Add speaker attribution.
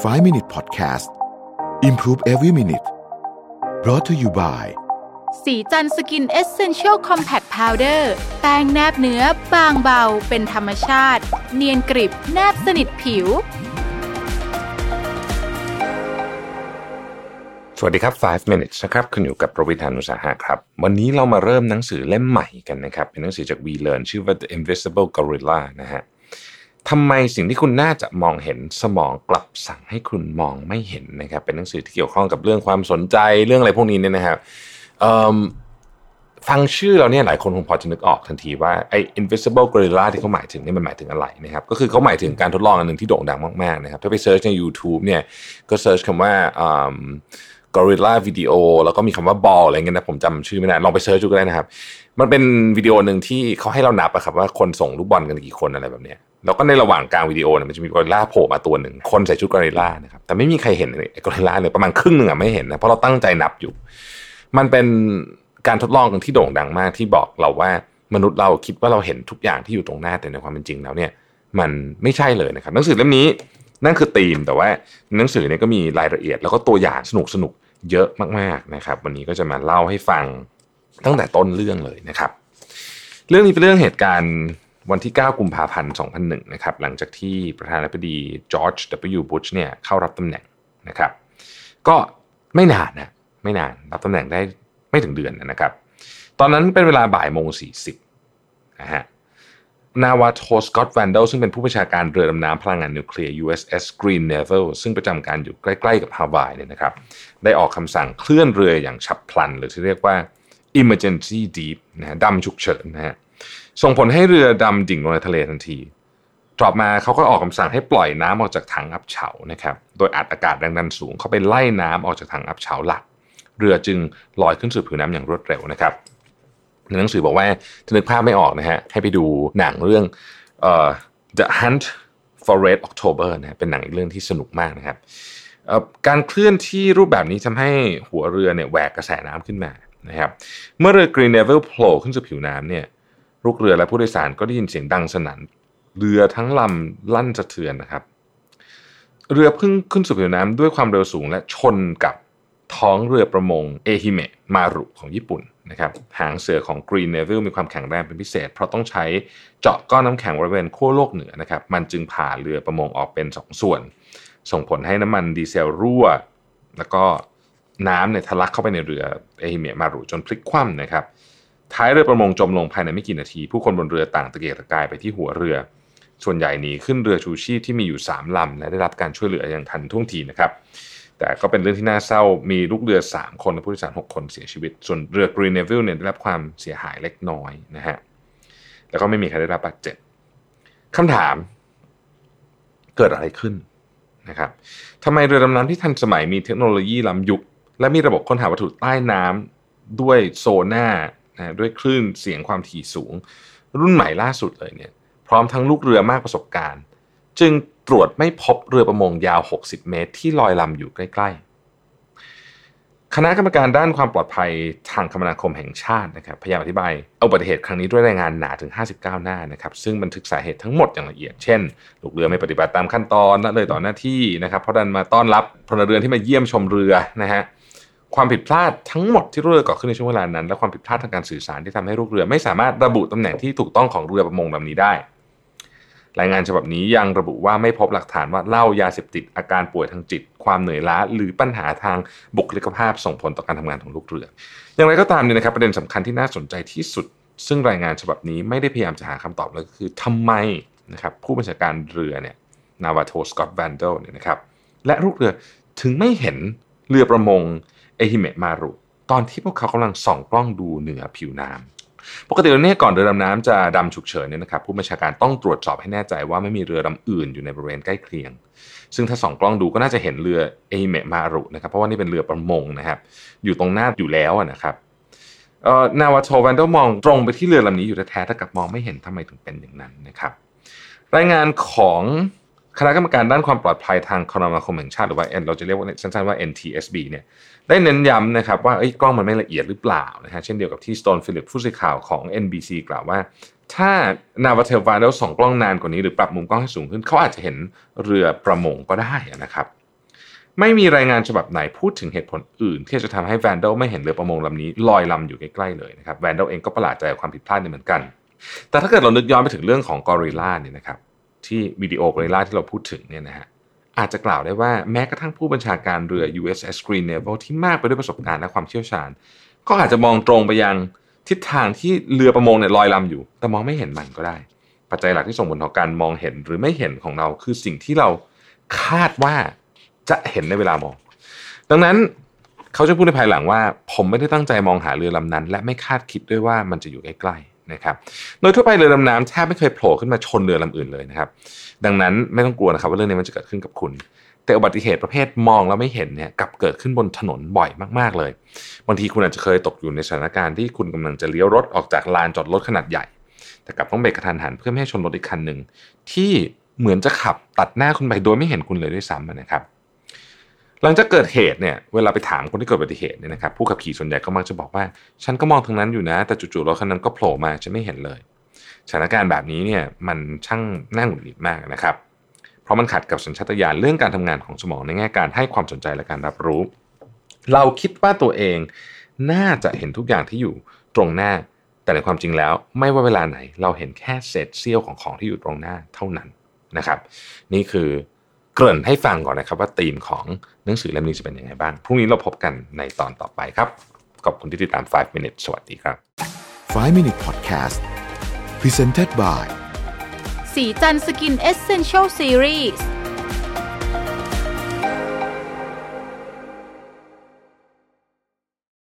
Speaker 1: 5 Minute Podcast Improve Every Minute brought to you by
Speaker 2: ศรีจันทร์ Skin Essential Compact Powder แป้งแนบเนื้อบางเบา เป็นธรรมชาติ เนียนกริบแนบสนิทผิว
Speaker 3: สวัสดีครับ 5 minutes นะครับคุณอยู่กับรวิศ หาญอุตสาหะครับ วันนี้เรามาเริ่มหนังสือเล่มใหม่กันนะครับ เป็นหนังสือจาก We Learn ชื่อว่า The Invisible Gorilla นะฮะ ทำไมสิ่งที่คุณน่าจะมองเห็นสมองกลับสั่งให้คุณมองไม่เห็นนะครับ เป็นหนังสือที่เกี่ยวข้องกับเรื่องความสนใจเรื่องอะไรพวกนี้เนี่ยนะครับฟังชื่อเราเนี่ยหลายคนคงพอจะนึกออกทันทีว่าไอ้ invisible gorilla ที่เขาหมายถึงนี่มันหมายถึงอะไรนะครับ ก็คือเขาหมายถึงการทดลองอันหนึ่งที่โด่งดังมากๆนะครับ ถ้าไป search ใน YouTube เนี่ยก็ search คำว่า gorilla video แล้วก็มีคำว่า ball อะไรเงี้ยนะผมจำชื่อไม่ได้ลองไป search ดูก็ได้นะครับ มันเป็นวิดีโอหนึ่งที่เขาให้เรานับอะครับว่าคนส่งลูกบอลกันกี่คนอะไรแบบเนี้ย แล้วก็ในระหว่างกลางวิดีโอเนี่ยมันจะมีกอริลลาโผล่มาตัวหนึ่งคนใส่ชุดกอริลลานะครับแต่ไม่มีใครเห็นกอริลลาเลยประมาณครึ่งหนึ่งอะไม่เห็นนะเพราะเราตั้งใจนับอยู่ มันเป็นการทดลองที่โด่งดังมากที่บอกเราว่ามนุษย์เราคิดว่าเราเห็นทุกอย่างที่อยู่ตรงหน้าแต่ในความเป็นจริงแล้วเนี่ย มันไม่ใช่เลยนะครับหนังสือเล่มนี้นั่นคือธีมแต่ว่าหนังสือเนี่ยก็มีรายละเอียด แล้วก็ตัวอย่างสนุกสนุกเยอะมากๆนะครับ วันนี้ก็จะมาเล่าให้ฟังตั้งแต่ต้นเรื่องเลยนะครับ เรื่องนี้เป็นเรื่องเหตุการณ์ วันที่ 9 กุมภาพันธ์ 2001 นะครับ หลังจากที่ประธานาธิบดีจอร์จ W. บุชเนี่ยเข้ารับตำแหน่งนะครับ ก็ไม่นานนะ ไม่นานรับตำแหน่งได้ไม่ถึงเดือนนะครับ ตอนนั้นเป็นเวลาบ่ายโมงสี่สิบนะฮะ นาวาโทสกอตแวนเดลซึ่งเป็นผู้บัญชาการเรือดำน้ำพลังงานนิวเคลียร์ USS Green Naval ซึ่งประจำการอยู่ใกล้ๆกับฮาวายเนี่ยนะครับ ได้ออกคำสั่งเคลื่อนเรืออย่างฉับพลัน หรือที่เรียกว่า emergency deep นะฮะดำฉุกเฉินนะฮะ ส่งผลให้เรือดำดิ่งลงในทะเลทันทีต่อมาเขาก็ออกคำสั่งให้ปล่อยน้ำออกจากถังอับเฉานะครับโดยอัดอากาศแรงดันสูงเข้าไปไล่น้ำออกจากถังอับเฉาหลัก เรือจึงลอยขึ้นสู่ผิวน้ำอย่างรวดเร็วนะครับในหนังสือบอกว่าถ้านึกภาพไม่ออกนะฮะให้ไปดูหนังเรื่องเอ่อ The Hunt for Red October นะเป็นหนังอีกเรื่องที่สนุกมากนะครับการเคลื่อนที่รูปแบบนี้ทำให้หัวเรือเนี่ยแหวกกระแสน้ำขึ้นมานะครับเมื่อเรือ Green Navel โผล่ขึ้นสู่ผิวน้ำเนี่ย ลูกเรือและผู้โดยสารก็ได้ยินเสียงดังสนั่นเรือทั้งลำลั่นสะเทือนนะครับ เรือพึ่งขึ้นสู่ผิวน้ำด้วยความเร็วสูงและชนกับท้องเรือประมงเอฮิเมะมารุของญี่ปุ่นนะครับหางเสือของ Green Navy มีความแข็งแรงเป็นพิเศษ เพราะต้องใช้เจาะก้อนน้ำแข็งบริเวณขั้วโลกเหนือนะครับมันจึงผ่าเรือประมงออกเป็น 2 ส่วน ส่งผลให้น้ำมันดีเซลรั่ว แล้วก็น้ำเนี่ยทะลักเข้าไปในเรือเอฮิเมะมารุจนพลิกคว่ำนะครับ ท้ายเรือประมงจมลงภายในไม่กี่นาที ผู้คนบนเรือต่างตะเกียกตะกายไปที่หัวเรือ ส่วนใหญ่หนีขึ้นเรือชูชีพที่มีอยู่ 3ลำและได้รับการช่วยเหลืออย่างทันท่วงทีนะครับ แต่ก็เป็นเรื่องที่น่าเศร้ามีลูกเรือ 3 คนและผู้โดยสาร 6 คนเสียชีวิต ส่วนเรือ Green Neville เนี่ยได้รับความเสียหายเล็กน้อยนะฮะแล้วก็ไม่มีใครได้รับบาดเจ็บคำถาม เกิดอะไรขึ้นนะครับทำไมเรือดำน้ำที่ทันสมัยมีเทคโนโลยีล้ำยุค และมีระบบค้นหาวัตถุใต้น้ำด้วยโซน่า นะด้วยคลื่นเสียงความถี่สูง รุ่นใหม่ล่าสุดเลยเนี่ยพร้อมทั้งลูกเรือมากประสบการณ์ จึงตรวจไม่พบเรือประมงยาว 60 เมตร ที่ลอยลำอยู่ใกล้ ๆ คณะกรรมการด้านความปลอดภัยทางคมนาคมแห่งชาตินะครับพยายามอธิบายอุบัติเหตุครั้งนี้ด้วยรายงานหนาถึง 59 หน้านะครับซึ่งบันทึกสาเหตุทั้งหมดอย่างละเอียด เช่น ลูกเรือไม่ปฏิบัติตามขั้นตอนละเลยต่อหน้าที่นะครับเพราะดันมาต้อนรับพลเรือนที่มาเยี่ยมชมเรือนะฮะ ความผิดพลาดทั้งหมดที่เรือก่อขึ้นในช่วงเวลานั้น และความผิดพลาดทางการสื่อสารที่ทำให้ลูกเรือ ไม่สามารถระบุตำแหน่งที่ถูกต้องของเรือประมงลำนี้ได้ รายงานฉบับนี้ยังระบุว่าไม่พบหลักฐานว่าเหล้ายาเสพติดอาการป่วยทางจิต ความเหนื่อยล้า หรือปัญหาทางบุคลิกภาพส่งผลต่อการทำงานของลูกเรือ อย่างไรก็ตามเนี่ยนะครับประเด็นสำคัญที่น่าสนใจที่สุด ซึ่งรายงานฉบับนี้ไม่ได้พยายามจะหาคำตอบเลยก็คือทำไมนะครับผู้บัญชาการเรือเนี่ยนาวาโทสกอตแวนเดลเนี่ยนะครับและลูกเรือถึงไม่เห็นเรือประมง อฮิเมะมารุ ตอนที่พวกเขากำลังส่องกล้องดูเหนือผิวน้ำปกติแล้วเนี่ยก่อนเรือดำน้ำจะดำฉุกเฉินเนี่ยนะครับผู้บัญชาการต้องตรวจสอบให้แน่ใจว่าไม่มีเรือลำอื่นอยู่ในบริเวณใกล้เคียง ซึ่งถ้าส่องกล้องดูก็น่าจะเห็นเรือเอฮิเมะมารุนะครับเพราะว่านี่เป็นเรือประมงนะครับอยู่ตรงหน้าอยู่แล้วนะครับนาวาโทแวนเดลมองตรงไปที่เรือลำนี้อยู่แท้ๆถ้ากับมองไม่เห็นทำไมถึงเป็นอย่างนั้นนะครับรายงานของ คณะกรรมการด้านความปลอดภัยทางคมนาคมแห่งชาติหรือว่าเราจะเรียกว่าสั้นๆว่า NTSB เนี่ยได้เน้นย้ำนะครับว่ากล้องมันไม่ละเอียดหรือเปล่านะฮะเช่นเดียวกับที่ Stone Phillips ผู้สื่อข่าวของ NBC กล่าวว่า ถ้านาวาเทลวาเดลส่องกล้องนานกว่านี้หรือปรับมุมกล้องให้สูงขึ้นเขาอาจจะเห็นเรือประมงก็ได้นะครับ ไม่มีรายงานฉบับไหนพูดถึงเหตุผลอื่น ที่จะทำให้แวนเดลไม่เห็นเรือประมงลำนี้ลอยลำอยู่ใกล้ๆเลยนะครับแวนเดลเองก็ประหลาดใจกับความผิดพลาดนี้เหมือนกัน แต่ถ้าเกิดเรานึกย้อนไปถึงเรื่องของกอริลลาเนี่ยนะครับ ที่วิดีโอกรลลาที่เราพูดถึงเนี่ยนะฮะอาจจะกล่าวได้ว่าแม้กระทั่งผู้บัญชาการเรือ USS Green Naval ที่มากไปด้วยประสบการณ์และความเชี่ยวชาญ ก็อาจจะมองตรงไปยังทิศทางที่เรือประมงเนี่ยลอยลำอยู่ แต่มองไม่เห็นมันก็ได้ ปัจจัยหลักที่ส่งผลต่อการมองเห็นหรือไม่เห็นของเรา คือสิ่งที่เราคาดว่าจะเห็นในเวลามอง ดังนั้นเขาจะพูดในภายหลังว่า ผมไม่ได้ตั้งใจมองหาเรือลำนั้น และไม่คาดคิดด้วยว่ามันจะอยู่ใกล้ๆ นะครับ โดยทั่วไปเรือดำน้ำแทบไม่เคยโผล่ขึ้นมาชนเรือลำอื่นเลยนะครับ ดังนั้นไม่ต้องกลัวนะครับว่าเรื่องนี้มันจะเกิดขึ้นกับคุณ แต่อุบัติเหตุประเภทมองแล้วไม่เห็นเนี่ยกลับเกิดขึ้นบนถนนบ่อยมากๆเลย บางทีคุณอาจจะเคยตกอยู่ในสถานการณ์ที่คุณกำลังจะเลี้ยวรถออกจากลานจอดรถขนาดใหญ่ แต่กลับต้องเบรกกระทันหันเพื่อไม่ให้ชนรถอีกคันหนึ่งที่เหมือนจะขับตัดหน้าคุณไปโดยไม่เห็นคุณเลยด้วยซ้ำนะครับ หลังจากเกิดเหตุเนี่ยเวลาไปถามคนที่เกิดอุบัติเหตุเนี่ยนะครับผู้ขับขี่ส่วนใหญ่ก็มักจะบอกว่า ฉันก็มองทางนั้นอยู่นะ แต่จู่ๆรถคันนั้นก็โผล่มาฉันไม่เห็นเลยสถานการณ์แบบนี้เนี่ยมันช่างน่าหงุดหงิดมากนะครับ เพราะมันขัดกับสัญชาตญาณเรื่องการทำงานของสมองในแง่การให้ความสนใจและการรับรู้ เราคิดว่าตัวเองน่าจะเห็นทุกอย่างที่อยู่ตรงหน้า แต่ในความจริงแล้ว ไม่ว่าเวลาไหน เราเห็นแค่เศษเสี้ยวของของที่อยู่ตรงหน้าเท่านั้นนะครับ นี่คือ เกริ่นให้ฟังก่อนนะครับว่าธีมของหนังสือเล่มนี้จะเป็นยังไงบ้าง พรุ่งนี้เราพบกันในตอนต่อไปครับ ขอบคุณที่ติดตาม 5 minutes สวัสดีครับ
Speaker 1: 5 Minute Podcast Presented by
Speaker 2: สีจันสกินเอเซนเชลซีรีส์